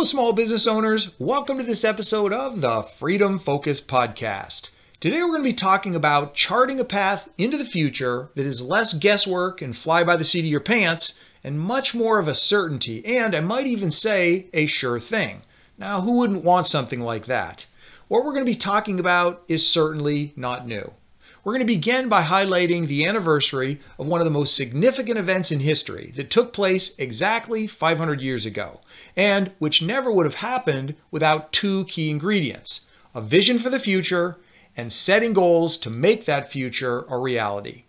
Hello, small business owners. Welcome to this episode of the Freedom Focus Podcast. Today, we're going to be talking about charting a path into the future that is less guesswork and fly by the seat of your pants and much more of a certainty, and I might even say a sure thing. Now, who wouldn't want something like that? What we're going to be talking about is certainly not new. We're going to begin by highlighting the anniversary of one of the most significant events in history that took place exactly 500 years ago, and which never would have happened without two key ingredients a vision for the future and setting goals to make that future a reality.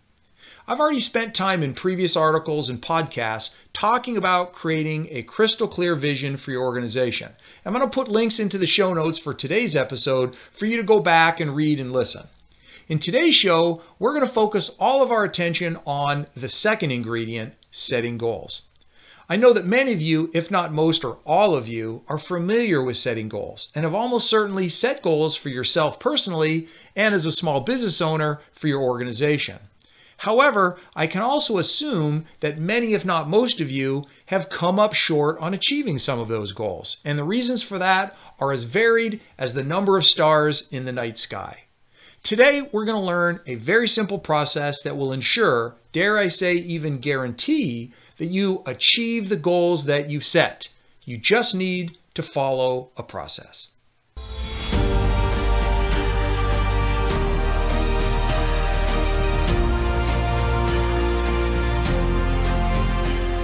I've already spent time in previous articles and podcasts talking about creating a crystal clear vision for your organization. I'm going to put links into the show notes for today's episode for you to go back and read and listen. In today's show, we're going to focus all of our attention on the second ingredient, setting goals. I know that many of you, if not most or all of you, are familiar with setting goals and have almost certainly set goals for yourself personally and as a small business owner for your organization. However, I can also assume that many, if not most of you, have come up short on achieving some of those goals. And the reasons for that are as varied as the number of stars in the night sky. Today, we're going to learn a very simple process that will ensure, dare I say, even guarantee, that you achieve the goals that you've set. You just need to follow a process.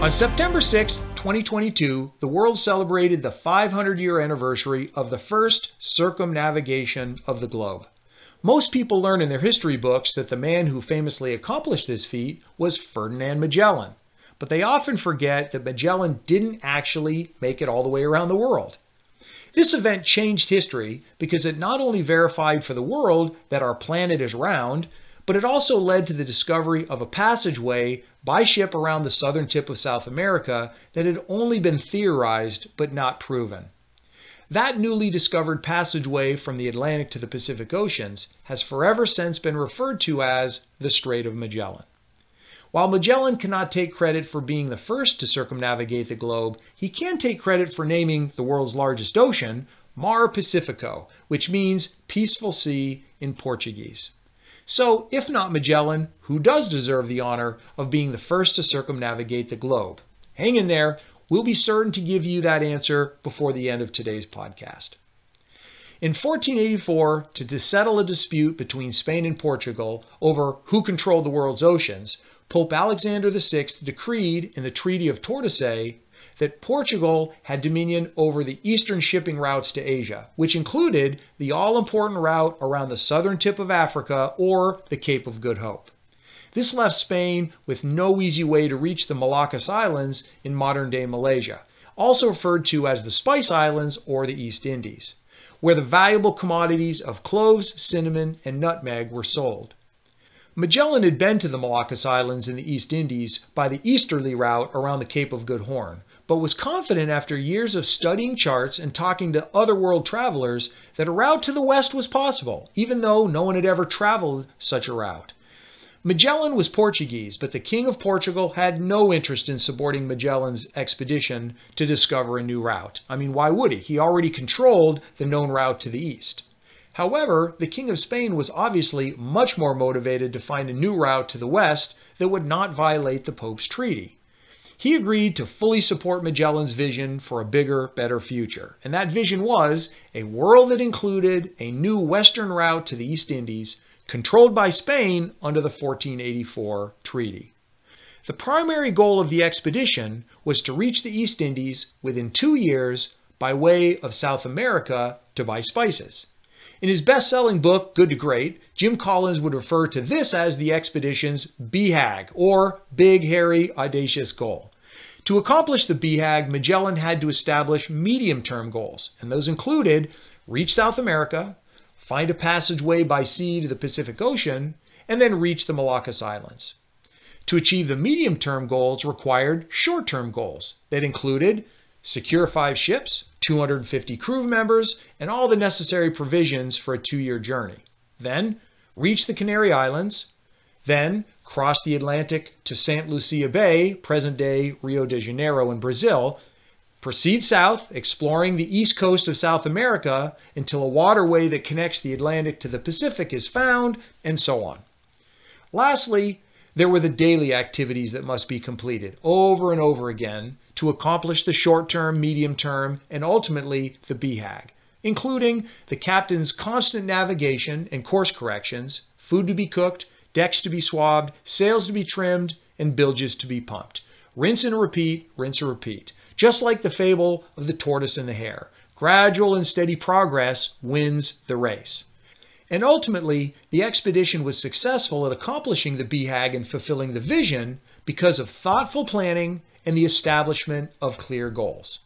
On September 6, 2022, the world celebrated the 500 year anniversary of the first circumnavigation of the globe. Most people learn in their history books that the man who famously accomplished this feat was Ferdinand Magellan, but they often forget that Magellan didn't actually make it all the way around the world. This event changed history because it not only verified for the world that our planet is round, but it also led to the discovery of a passageway by ship around the southern tip of South America that had only been theorized but not proven. That newly discovered passageway from the Atlantic to the Pacific Oceans has forever since been referred to as the Strait of Magellan. While Magellan cannot take credit for being the first to circumnavigate the globe, he can take credit for naming the world's largest ocean Mar Pacifico, which means peaceful sea in Portuguese. So, if not Magellan, who does deserve the honor of being the first to circumnavigate the globe? Hang in there, We'll be certain to give you that answer before the end of today's podcast. In 1484, to settle a dispute between Spain and Portugal over who controlled the world's oceans, Pope Alexander VI decreed in the Treaty of Tordesillas that Portugal had dominion over the eastern shipping routes to Asia, which included the all important route around the southern tip of Africa or the Cape of Good Hope. This left Spain with no easy way to reach the Moluccas Islands in modern day Malaysia, also referred to as the Spice Islands or the East Indies, where the valuable commodities of cloves, cinnamon, and nutmeg were sold. Magellan had been to the Moluccas Islands in the East Indies by the easterly route around the Cape of Good Horn, but was confident after years of studying charts and talking to other world travelers that a route to the west was possible, even though no one had ever traveled such a route. Magellan was Portuguese, but the King of Portugal had no interest in supporting Magellan's expedition to discover a new route. I mean, why would he? He already controlled the known route to the east. However, the King of Spain was obviously much more motivated to find a new route to the west that would not violate the Pope's treaty. He agreed to fully support Magellan's vision for a bigger, better future. And that vision was a world that included a new western route to the East Indies controlled by Spain under the 1484 treaty. The primary goal of the expedition was to reach the East Indies within two years by way of South America to buy spices. In his best selling book, Good to Great, Jim Collins would refer to this as the expedition's BHAG, or Big, Hairy, Audacious Goal. To accomplish the BHAG, Magellan had to establish medium term goals, and those included reach South America, find a passageway by sea to the Pacific Ocean, and then reach the Moluccas Islands. To achieve the medium term goals required short term goals that included secure five ships, 250 crew members, and all the necessary provisions for a two year journey. Then reach the Canary Islands, then cross the Atlantic to St. Lucia Bay, present day Rio de Janeiro in Brazil, Proceed south, exploring the east coast of South America until a waterway that connects the Atlantic to the Pacific is found, and so on. Lastly, there were the daily activities that must be completed over and over again to accomplish the short term, medium term, and ultimately the BHAG, including the captain's constant navigation and course corrections, food to be cooked, decks to be swabbed, sails to be trimmed, and bilges to be pumped. Rinse and repeat, rinse and repeat. Just like the fable of the tortoise and the hare. Gradual and steady progress wins the race. And ultimately, the expedition was successful at accomplishing the BHAG and fulfilling the vision because of thoughtful planning and the establishment of clear goals.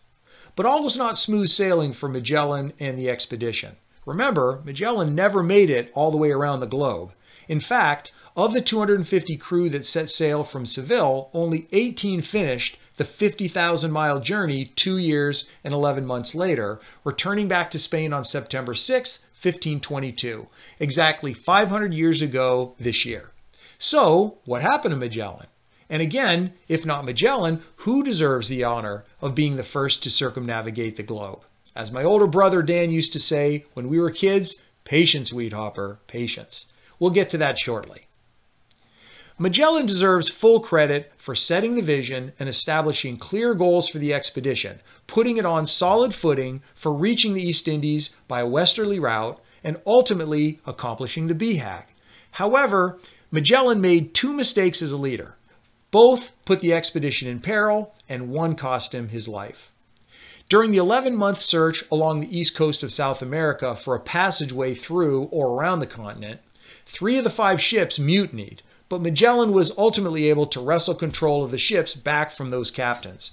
But all was not smooth sailing for Magellan and the expedition. Remember, Magellan never made it all the way around the globe. In fact, of the 250 crew that set sail from Seville, only 18 finished the 50,000 mile journey two years and 11 months later, returning back to Spain on September 6, 1522, exactly 500 years ago this year. So, what happened to Magellan? And again, if not Magellan, who deserves the honor of being the first to circumnavigate the globe? As my older brother Dan used to say when we were kids, patience, Weedhopper, patience. We'll get to that shortly. Magellan deserves full credit for setting the vision and establishing clear goals for the expedition, putting it on solid footing for reaching the East Indies by a westerly route and ultimately accomplishing the BHAG. However, Magellan made two mistakes as a leader. Both put the expedition in peril, and one cost him his life. During the 11 month search along the east coast of South America for a passageway through or around the continent, three of the five ships mutinied, but Magellan was ultimately able to wrestle control of the ships back from those captains.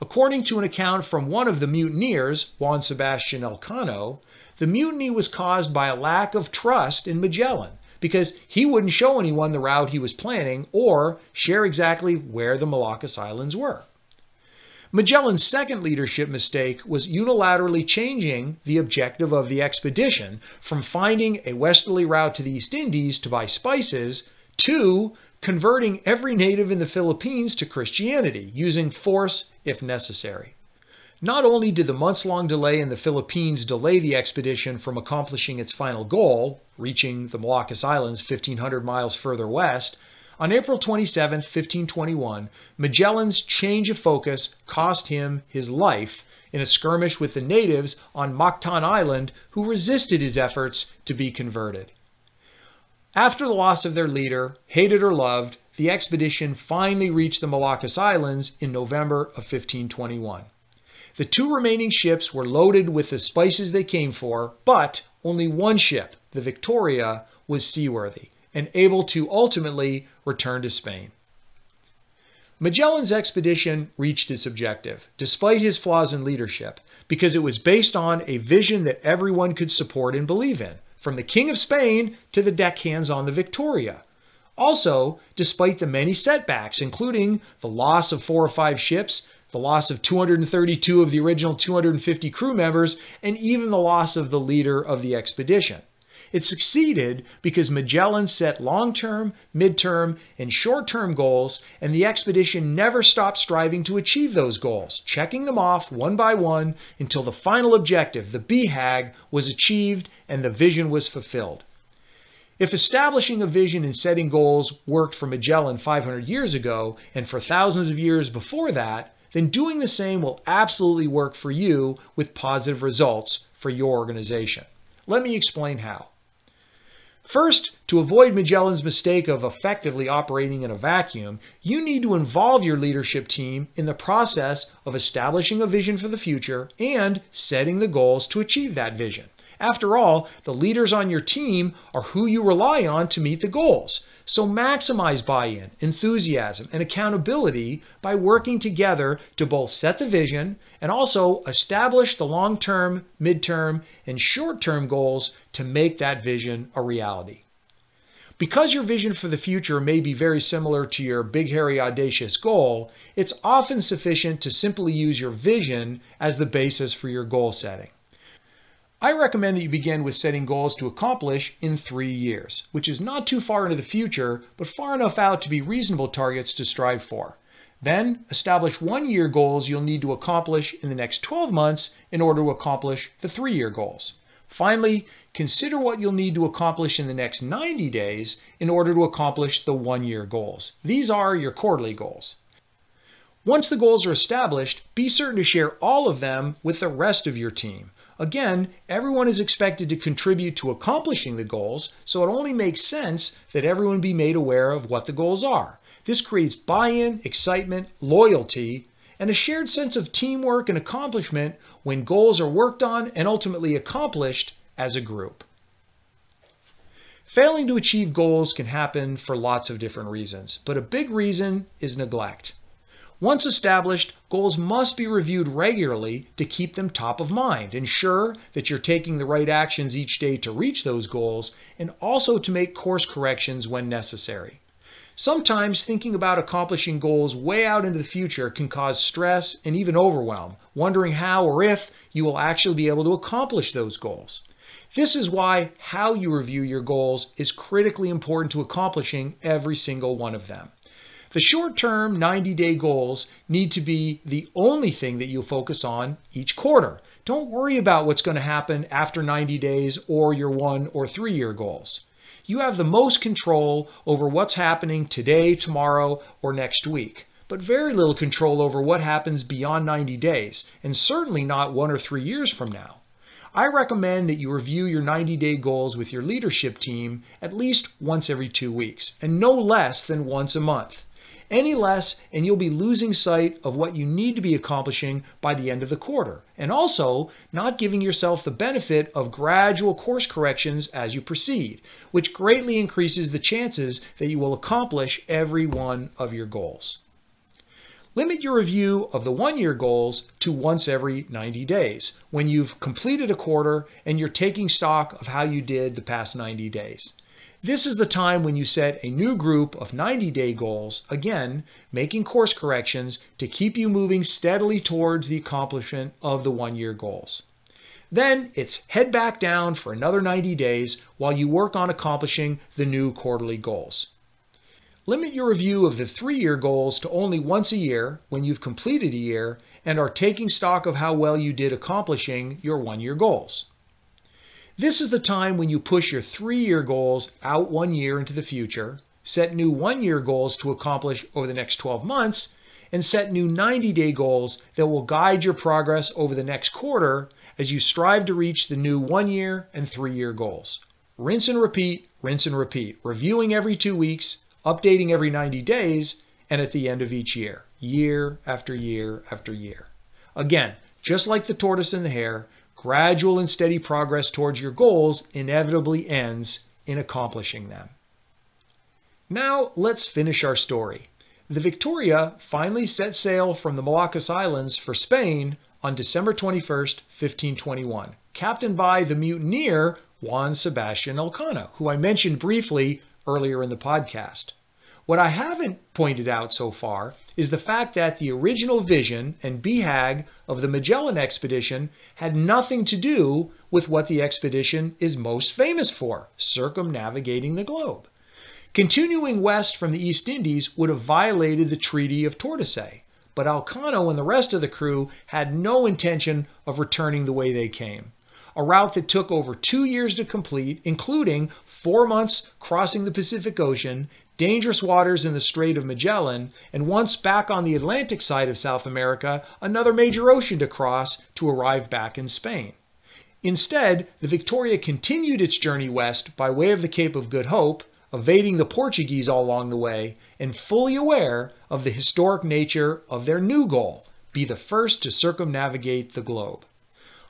According to an account from one of the mutineers, Juan Sebastian Elcano, the mutiny was caused by a lack of trust in Magellan because he wouldn't show anyone the route he was planning or share exactly where the Moluccas Islands were. Magellan's second leadership mistake was unilaterally changing the objective of the expedition from finding a westerly route to the East Indies to buy spices Two, converting every native in the Philippines to Christianity, using force if necessary. Not only did the months long delay in the Philippines delay the expedition from accomplishing its final goal, reaching the Moluccas Islands 1,500 miles further west, on April 27, 1521, Magellan's change of focus cost him his life in a skirmish with the natives on Mactan Island who resisted his efforts to be converted. After the loss of their leader, hated or loved, the expedition finally reached the Moluccas Islands in November of 1521. The two remaining ships were loaded with the spices they came for, but only one ship, the Victoria, was seaworthy and able to ultimately return to Spain. Magellan's expedition reached its objective, despite his flaws in leadership, because it was based on a vision that everyone could support and believe in from the King of Spain to the deckhands on the Victoria. Also, despite the many setbacks, including the loss of four or five ships, the loss of 232 of the original 250 crew members, and even the loss of the leader of the expedition. It succeeded because Magellan set long term, mid term, and short term goals, and the expedition never stopped striving to achieve those goals, checking them off one by one until the final objective, the BHAG, was achieved and the vision was fulfilled. If establishing a vision and setting goals worked for Magellan 500 years ago and for thousands of years before that, then doing the same will absolutely work for you with positive results for your organization. Let me explain how. First, to avoid Magellan's mistake of effectively operating in a vacuum, you need to involve your leadership team in the process of establishing a vision for the future and setting the goals to achieve that vision. After all, the leaders on your team are who you rely on to meet the goals. So maximize buy in, enthusiasm, and accountability by working together to both set the vision and also establish the long term, mid-term, and short term goals to make that vision a reality. Because your vision for the future may be very similar to your big, hairy, audacious goal, it's often sufficient to simply use your vision as the basis for your goal setting. I recommend that you begin with setting goals to accomplish in three years, which is not too far into the future, but far enough out to be reasonable targets to strive for. Then establish one year goals you'll need to accomplish in the next 12 months in order to accomplish the three year goals. Finally, consider what you'll need to accomplish in the next 90 days in order to accomplish the one year goals. These are your quarterly goals. Once the goals are established, be certain to share all of them with the rest of your team. Again, everyone is expected to contribute to accomplishing the goals, so it only makes sense that everyone be made aware of what the goals are. This creates buy in, excitement, loyalty, and a shared sense of teamwork and accomplishment when goals are worked on and ultimately accomplished as a group. Failing to achieve goals can happen for lots of different reasons, but a big reason is neglect. Once established, goals must be reviewed regularly to keep them top of mind. Ensure that you're taking the right actions each day to reach those goals and also to make course corrections when necessary. Sometimes thinking about accomplishing goals way out into the future can cause stress and even overwhelm, wondering how or if you will actually be able to accomplish those goals. This is why how you review your goals is critically important to accomplishing every single one of them. The short term 90 day goals need to be the only thing that you focus on each quarter. Don't worry about what's going to happen after 90 days or your one or three year goals. You have the most control over what's happening today, tomorrow, or next week, but very little control over what happens beyond 90 days, and certainly not one or three years from now. I recommend that you review your 90 day goals with your leadership team at least once every two weeks, and no less than once a month. Any less, and you'll be losing sight of what you need to be accomplishing by the end of the quarter, and also not giving yourself the benefit of gradual course corrections as you proceed, which greatly increases the chances that you will accomplish every one of your goals. Limit your review of the one year goals to once every 90 days when you've completed a quarter and you're taking stock of how you did the past 90 days. This is the time when you set a new group of 90 day goals, again, making course corrections to keep you moving steadily towards the accomplishment of the one year goals. Then it's head back down for another 90 days while you work on accomplishing the new quarterly goals. Limit your review of the three year goals to only once a year when you've completed a year and are taking stock of how well you did accomplishing your one year goals. This is the time when you push your three year goals out one year into the future, set new one year goals to accomplish over the next 12 months, and set new 90 day goals that will guide your progress over the next quarter as you strive to reach the new one year and three year goals. Rinse and repeat, rinse and repeat, reviewing every two weeks, updating every 90 days, and at the end of each year, year after year after year. Again, just like the tortoise and the hare, gradual and steady progress towards your goals inevitably ends in accomplishing them. Now, let's finish our story. The Victoria finally set sail from the Moluccas Islands for Spain on December 21, 1521, captained by the mutineer Juan Sebastian Elcano, who I mentioned briefly earlier in the podcast. What I haven't pointed out so far is the fact that the original vision and BHAG of the Magellan expedition had nothing to do with what the expedition is most famous for circumnavigating the globe. Continuing west from the East Indies would have violated the Treaty of Tordesillas, but Elcano and the rest of the crew had no intention of returning the way they came. A route that took over two years to complete, including four months crossing the Pacific Ocean dangerous waters in the Strait of Magellan, and once back on the Atlantic side of South America, another major ocean to cross to arrive back in Spain. Instead, the Victoria continued its journey west by way of the Cape of Good Hope, evading the Portuguese all along the way, and fully aware of the historic nature of their new goal be the first to circumnavigate the globe.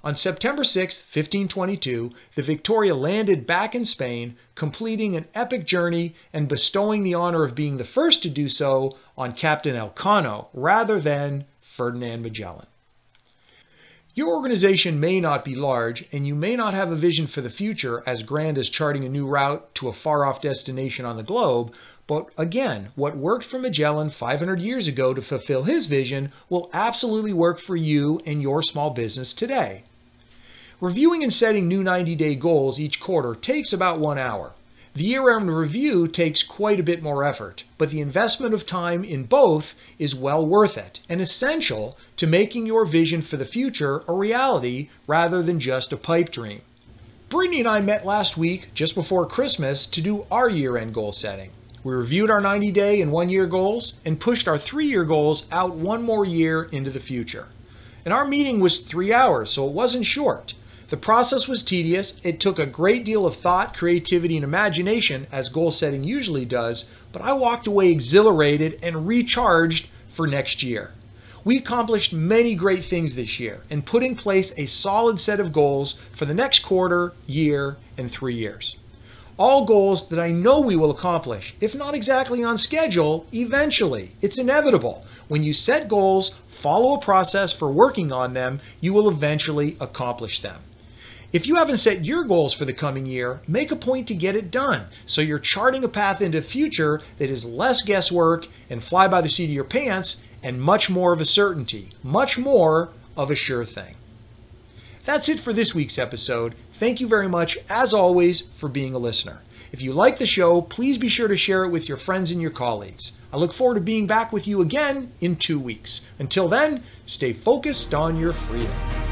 On September 6, 1522, the Victoria landed back in Spain, completing an epic journey and bestowing the honor of being the first to do so on Captain Elcano rather than Ferdinand Magellan. Your organization may not be large, and you may not have a vision for the future as grand as charting a new route to a far off destination on the globe, but again, what worked for Magellan 500 years ago to fulfill his vision will absolutely work for you and your small business today. Reviewing and setting new 90 day goals each quarter takes about one hour. The year end review takes quite a bit more effort, but the investment of time in both is well worth it and essential to making your vision for the future a reality rather than just a pipe dream. Brittany and I met last week, just before Christmas, to do our year end goal setting. We reviewed our 90 day and one year goals and pushed our three year goals out one more year into the future. And our meeting was three hours, so it wasn't short. The process was tedious. It took a great deal of thought, creativity, and imagination, as goal setting usually does, but I walked away exhilarated and recharged for next year. We accomplished many great things this year and put in place a solid set of goals for the next quarter, year, and three years. All goals that I know we will accomplish, if not exactly on schedule, eventually. It's inevitable. When you set goals, follow a process for working on them, you will eventually accomplish them. If you haven't set your goals for the coming year, make a point to get it done so you're charting a path into the future that is less guesswork and fly by the seat of your pants and much more of a certainty, much more of a sure thing. That's it for this week's episode. Thank you very much, as always, for being a listener. If you like the show, please be sure to share it with your friends and your colleagues. I look forward to being back with you again in two weeks. Until then, stay focused on your freedom.